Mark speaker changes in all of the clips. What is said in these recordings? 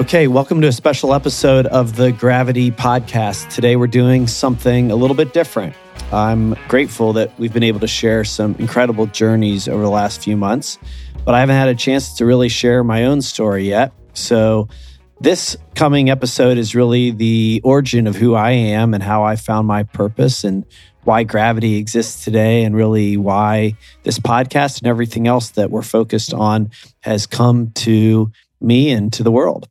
Speaker 1: Okay, welcome to a special episode of the Gravity Podcast. Today we're doing something a little bit different. I'm grateful that we've been able to share some incredible journeys over the last few months, but I haven't had a chance to really share my own story yet. So, this coming episode is really the origin of who I am and how I found my purpose and why gravity exists today, and really why this podcast and everything else that we're focused on has come to me and to the world.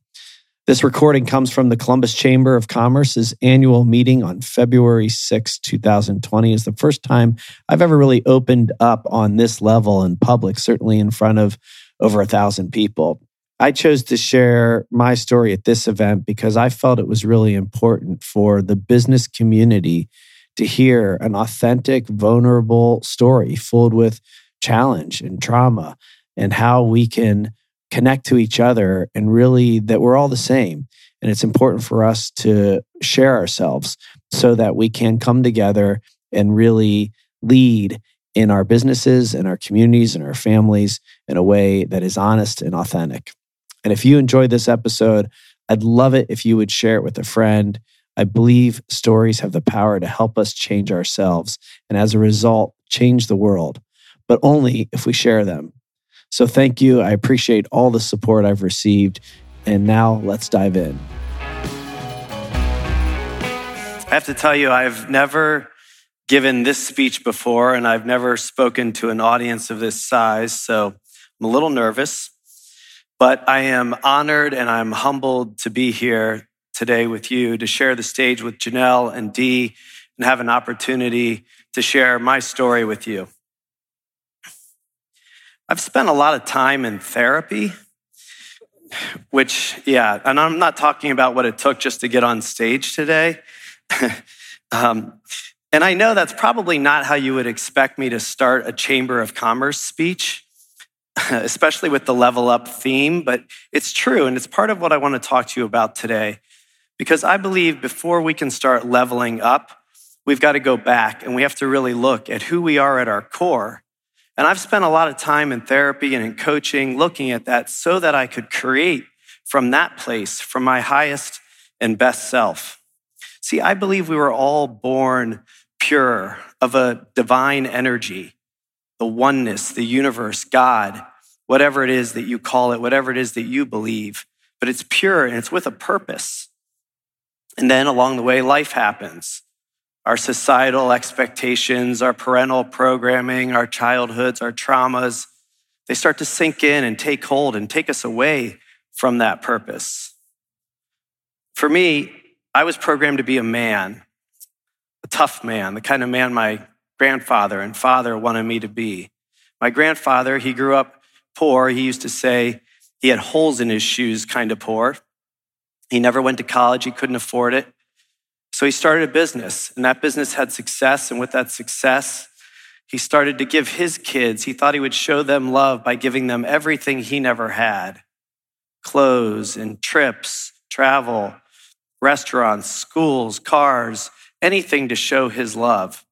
Speaker 1: This recording comes from the Columbus Chamber of Commerce's annual meeting on February 6, 2020. Is the first time I've ever really opened up on this level in public, certainly in front of over a thousand people. I chose to share my story at this event because I felt it was really important for the business community to hear an authentic, vulnerable story filled with challenge and trauma and how we can connect to each other and really that we're all the same. And it's important for us to share ourselves so that we can come together and really lead in our businesses and our communities and our families in a way that is honest and authentic. And if you enjoyed this episode, I'd love it if you would share it with a friend. I believe stories have the power to help us change ourselves and as a result, change the world, but only if we share them. So thank you. I appreciate all the support I've received. And now let's dive in. I have to tell you, I've never given this speech before, and I've never spoken to an audience of this size. So I'm a little nervous, but I am honored and I'm humbled to be here today with you to share the stage with Janelle and Dee and have an opportunity to share my story with you. I've spent a lot of time in therapy, which, yeah, and I'm not talking about what it took just to get on stage today. um, and I know that's probably not how you would expect me to start a Chamber of Commerce speech, especially with the level up theme, but it's true. And it's part of what I want to talk to you about today. Because I believe before we can start leveling up, we've got to go back and we have to really look at who we are at our core and I've spent a lot of time in therapy and in coaching looking at that so that I could create from that place, from my highest and best self. See, I believe we were all born pure of a divine energy, the oneness, the universe, God, whatever it is that you call it, whatever it is that you believe, but it's pure and it's with a purpose. And then along the way, life happens our societal expectations, our parental programming, our childhoods, our traumas, they start to sink in and take hold and take us away from that purpose. For me, I was programmed to be a man, a tough man, the kind of man my grandfather and father wanted me to be. My grandfather, he grew up poor. He used to say he had holes in his shoes, kind of poor. He never went to college, he couldn't afford it. So he started a business, and that business had success. And with that success, he started to give his kids, he thought he would show them love by giving them everything he never had clothes and trips, travel, restaurants, schools, cars, anything to show his love.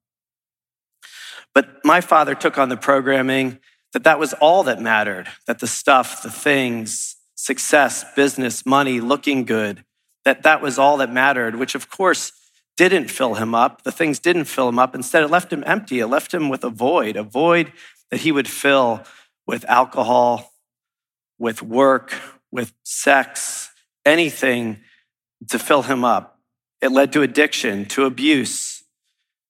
Speaker 1: But my father took on the programming that that was all that mattered, that the stuff, the things, success, business, money, looking good, that that was all that mattered, which of course didn't fill him up. The things didn't fill him up. Instead, it left him empty. It left him with a void, a void that he would fill with alcohol, with work, with sex, anything to fill him up. It led to addiction, to abuse,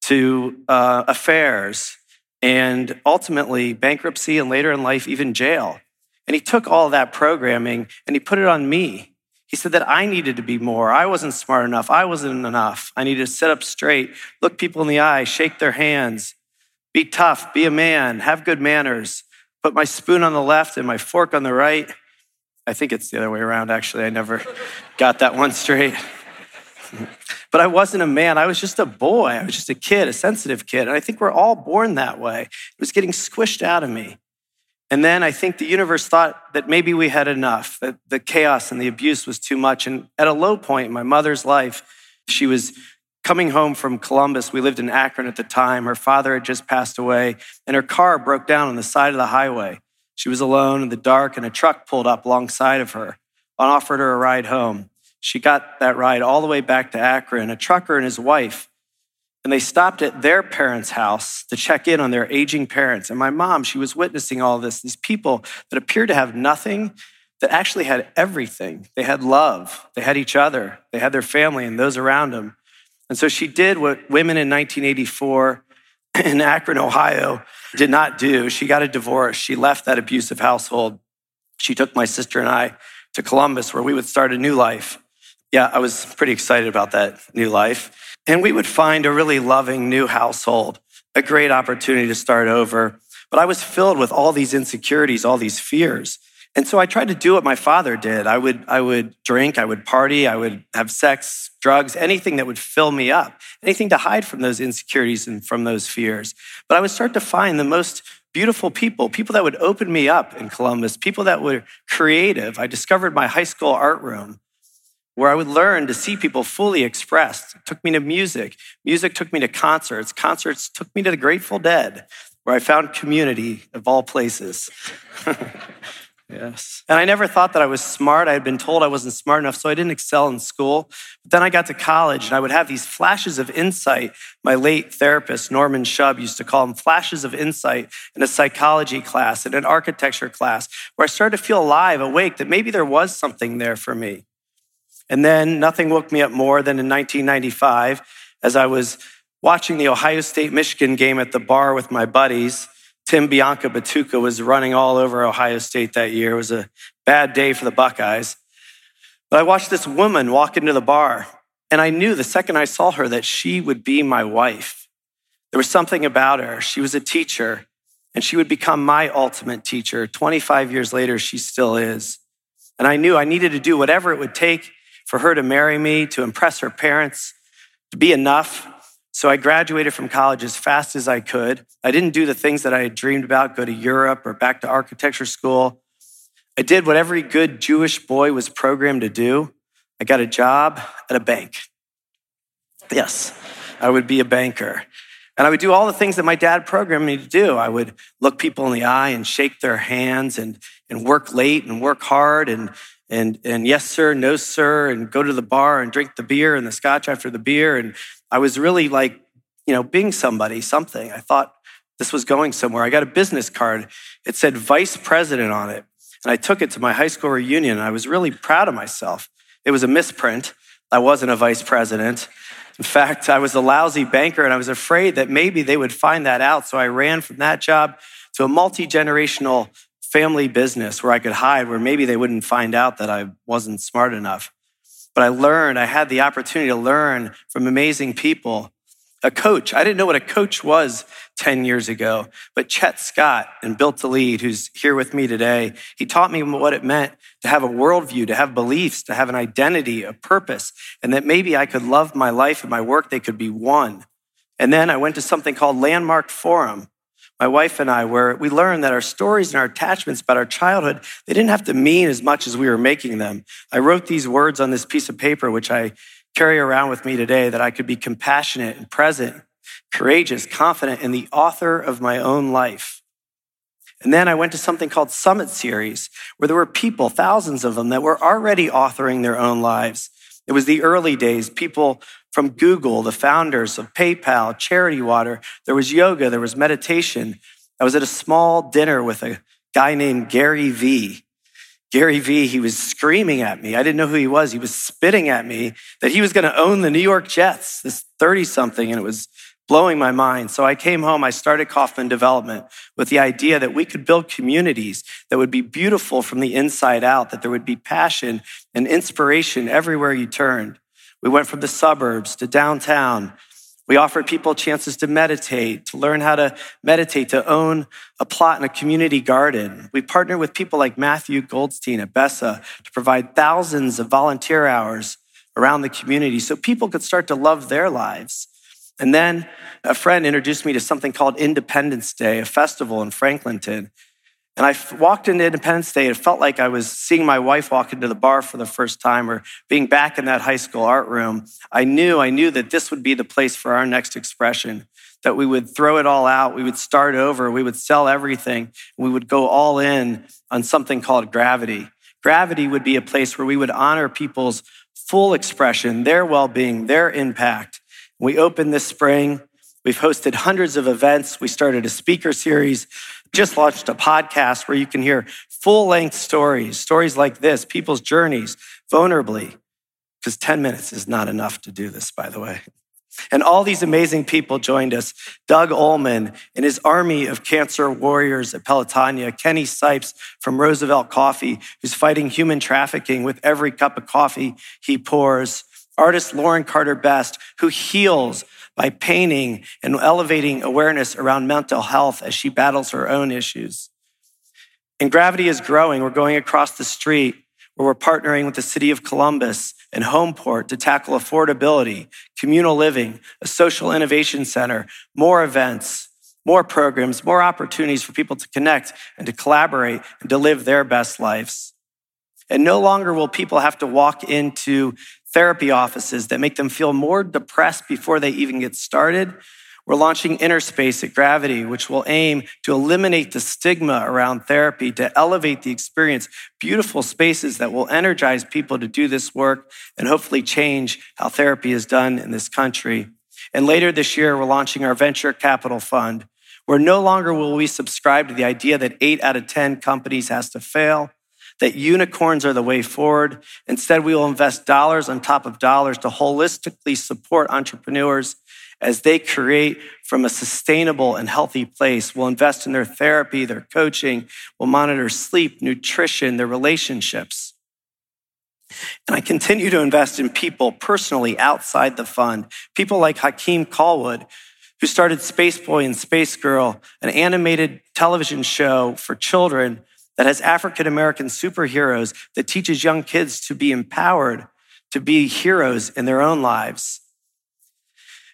Speaker 1: to uh, affairs, and ultimately bankruptcy, and later in life, even jail. And he took all that programming and he put it on me. He said that I needed to be more. I wasn't smart enough. I wasn't enough. I needed to sit up straight, look people in the eye, shake their hands, be tough, be a man, have good manners, put my spoon on the left and my fork on the right. I think it's the other way around, actually. I never got that one straight. but I wasn't a man. I was just a boy. I was just a kid, a sensitive kid. And I think we're all born that way. It was getting squished out of me. And then I think the universe thought that maybe we had enough, that the chaos and the abuse was too much. And at a low point in my mother's life, she was coming home from Columbus. We lived in Akron at the time. Her father had just passed away, and her car broke down on the side of the highway. She was alone in the dark, and a truck pulled up alongside of her and offered her a ride home. She got that ride all the way back to Akron. A trucker and his wife and they stopped at their parents' house to check in on their aging parents. And my mom, she was witnessing all this, these people that appeared to have nothing, that actually had everything. They had love, they had each other, they had their family and those around them. And so she did what women in 1984 in Akron, Ohio did not do. She got a divorce. She left that abusive household. She took my sister and I to Columbus where we would start a new life. Yeah, I was pretty excited about that new life. And we would find a really loving new household, a great opportunity to start over. But I was filled with all these insecurities, all these fears. And so I tried to do what my father did. I would, I would drink, I would party, I would have sex, drugs, anything that would fill me up, anything to hide from those insecurities and from those fears. But I would start to find the most beautiful people, people that would open me up in Columbus, people that were creative. I discovered my high school art room where I would learn to see people fully expressed. It took me to music. Music took me to concerts. Concerts took me to the Grateful Dead, where I found community of all places. yes. And I never thought that I was smart. I had been told I wasn't smart enough, so I didn't excel in school. But then I got to college and I would have these flashes of insight. My late therapist, Norman Shub, used to call them flashes of insight in a psychology class, in an architecture class, where I started to feel alive, awake, that maybe there was something there for me. And then nothing woke me up more than in 1995 as I was watching the Ohio State Michigan game at the bar with my buddies. Tim Biakabutuka was running all over Ohio State that year. It was a bad day for the Buckeyes. But I watched this woman walk into the bar, and I knew the second I saw her that she would be my wife. There was something about her. She was a teacher, and she would become my ultimate teacher. 25 years later, she still is. And I knew I needed to do whatever it would take for her to marry me, to impress her parents, to be enough. So I graduated from college as fast as I could. I didn't do the things that I had dreamed about, go to Europe or back to architecture school. I did what every good Jewish boy was programmed to do. I got a job at a bank. Yes, I would be a banker. And I would do all the things that my dad programmed me to do. I would look people in the eye and shake their hands and, and work late and work hard and and and yes sir no sir and go to the bar and drink the beer and the scotch after the beer. And i was really like you know being somebody something. I thought this was going somewhere. I got a business card. It said vice president on it. And i took it to my high school reunion. And i was really proud of myself. It was a misprint. I wasn't a vice president. In fact i was a lousy banker and i was afraid that maybe they would find that out. So i ran from that job to a multi-generational family business where I could hide, where maybe they wouldn't find out that I wasn't smart enough. But I learned, I had the opportunity to learn from amazing people. A coach, I didn't know what a coach was 10 years ago, but Chet Scott and Built to Lead, who's here with me today, he taught me what it meant to have a worldview, to have beliefs, to have an identity, a purpose, and that maybe I could love my life and my work, they could be one. And then I went to something called Landmark Forum, my wife and I, where we learned that our stories and our attachments about our childhood, they didn't have to mean as much as we were making them. I wrote these words on this piece of paper, which I carry around with me today, that I could be compassionate and present, courageous, confident, and the author of my own life. And then I went to something called Summit Series, where there were people, thousands of them, that were already authoring their own lives. It was the early days, people from Google, the founders of PayPal, Charity Water. There was yoga, there was meditation. I was at a small dinner with a guy named Gary Vee. Gary Vee, he was screaming at me. I didn't know who he was. He was spitting at me that he was going to own the New York Jets, this 30 something, and it was blowing my mind. So I came home, I started Kaufman Development with the idea that we could build communities that would be beautiful from the inside out, that there would be passion and inspiration everywhere you turned. We went from the suburbs to downtown. We offered people chances to meditate, to learn how to meditate, to own a plot in a community garden. We partnered with people like Matthew Goldstein at Besa to provide thousands of volunteer hours around the community so people could start to love their lives. And then a friend introduced me to something called Independents' Day, a festival in Franklinton. And I walked into Independents' Day. It felt like I was seeing my wife walk into the bar for the first time or being back in that high school art room. I knew, I knew that this would be the place for our next expression, that we would throw it all out. We would start over. We would sell everything. We would go all in on something called gravity. Gravity would be a place where we would honor people's full expression, their well being, their impact. We opened this spring. We've hosted hundreds of events. We started a speaker series just launched a podcast where you can hear full length stories, stories like this, people's journeys, vulnerably, because 10 minutes is not enough to do this, by the way. And all these amazing people joined us. Doug Ulman and his army of cancer warriors at Pelotonia, Kenny Sipes from Roosevelt Coffee, who's fighting human trafficking with every cup of coffee he pours. Artist Lauren Carter Best, who heals by painting and elevating awareness around mental health as she battles her own issues. And gravity is growing. We're going across the street where we're partnering with the city of Columbus and Homeport to tackle affordability, communal living, a social innovation center, more events, more programs, more opportunities for people to connect and to collaborate and to live their best lives. And no longer will people have to walk into therapy offices that make them feel more depressed before they even get started. We're launching Inner Space at Gravity, which will aim to eliminate the stigma around therapy, to elevate the experience, beautiful spaces that will energize people to do this work and hopefully change how therapy is done in this country. And later this year, we're launching our venture capital fund, where no longer will we subscribe to the idea that eight out of 10 companies has to fail that unicorns are the way forward. Instead, we will invest dollars on top of dollars to holistically support entrepreneurs as they create from a sustainable and healthy place. We'll invest in their therapy, their coaching, we'll monitor sleep, nutrition, their relationships. And I continue to invest in people personally outside the fund, people like Hakeem Callwood, who started Space Boy and Space Girl, an animated television show for children that has African American superheroes that teaches young kids to be empowered to be heroes in their own lives.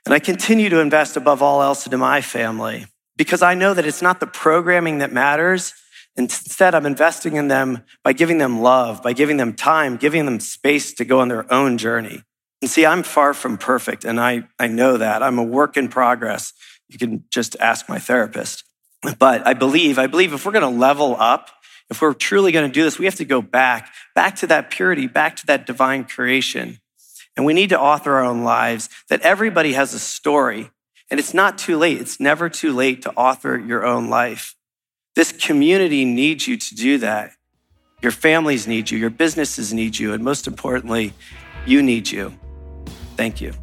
Speaker 1: And I continue to invest above all else into my family because I know that it's not the programming that matters. Instead, I'm investing in them by giving them love, by giving them time, giving them space to go on their own journey. And see, I'm far from perfect, and I, I know that. I'm a work in progress. You can just ask my therapist. But I believe, I believe if we're going to level up if we're truly going to do this, we have to go back, back to that purity, back to that divine creation. And we need to author our own lives that everybody has a story. And it's not too late. It's never too late to author your own life. This community needs you to do that. Your families need you. Your businesses need you. And most importantly, you need you. Thank you.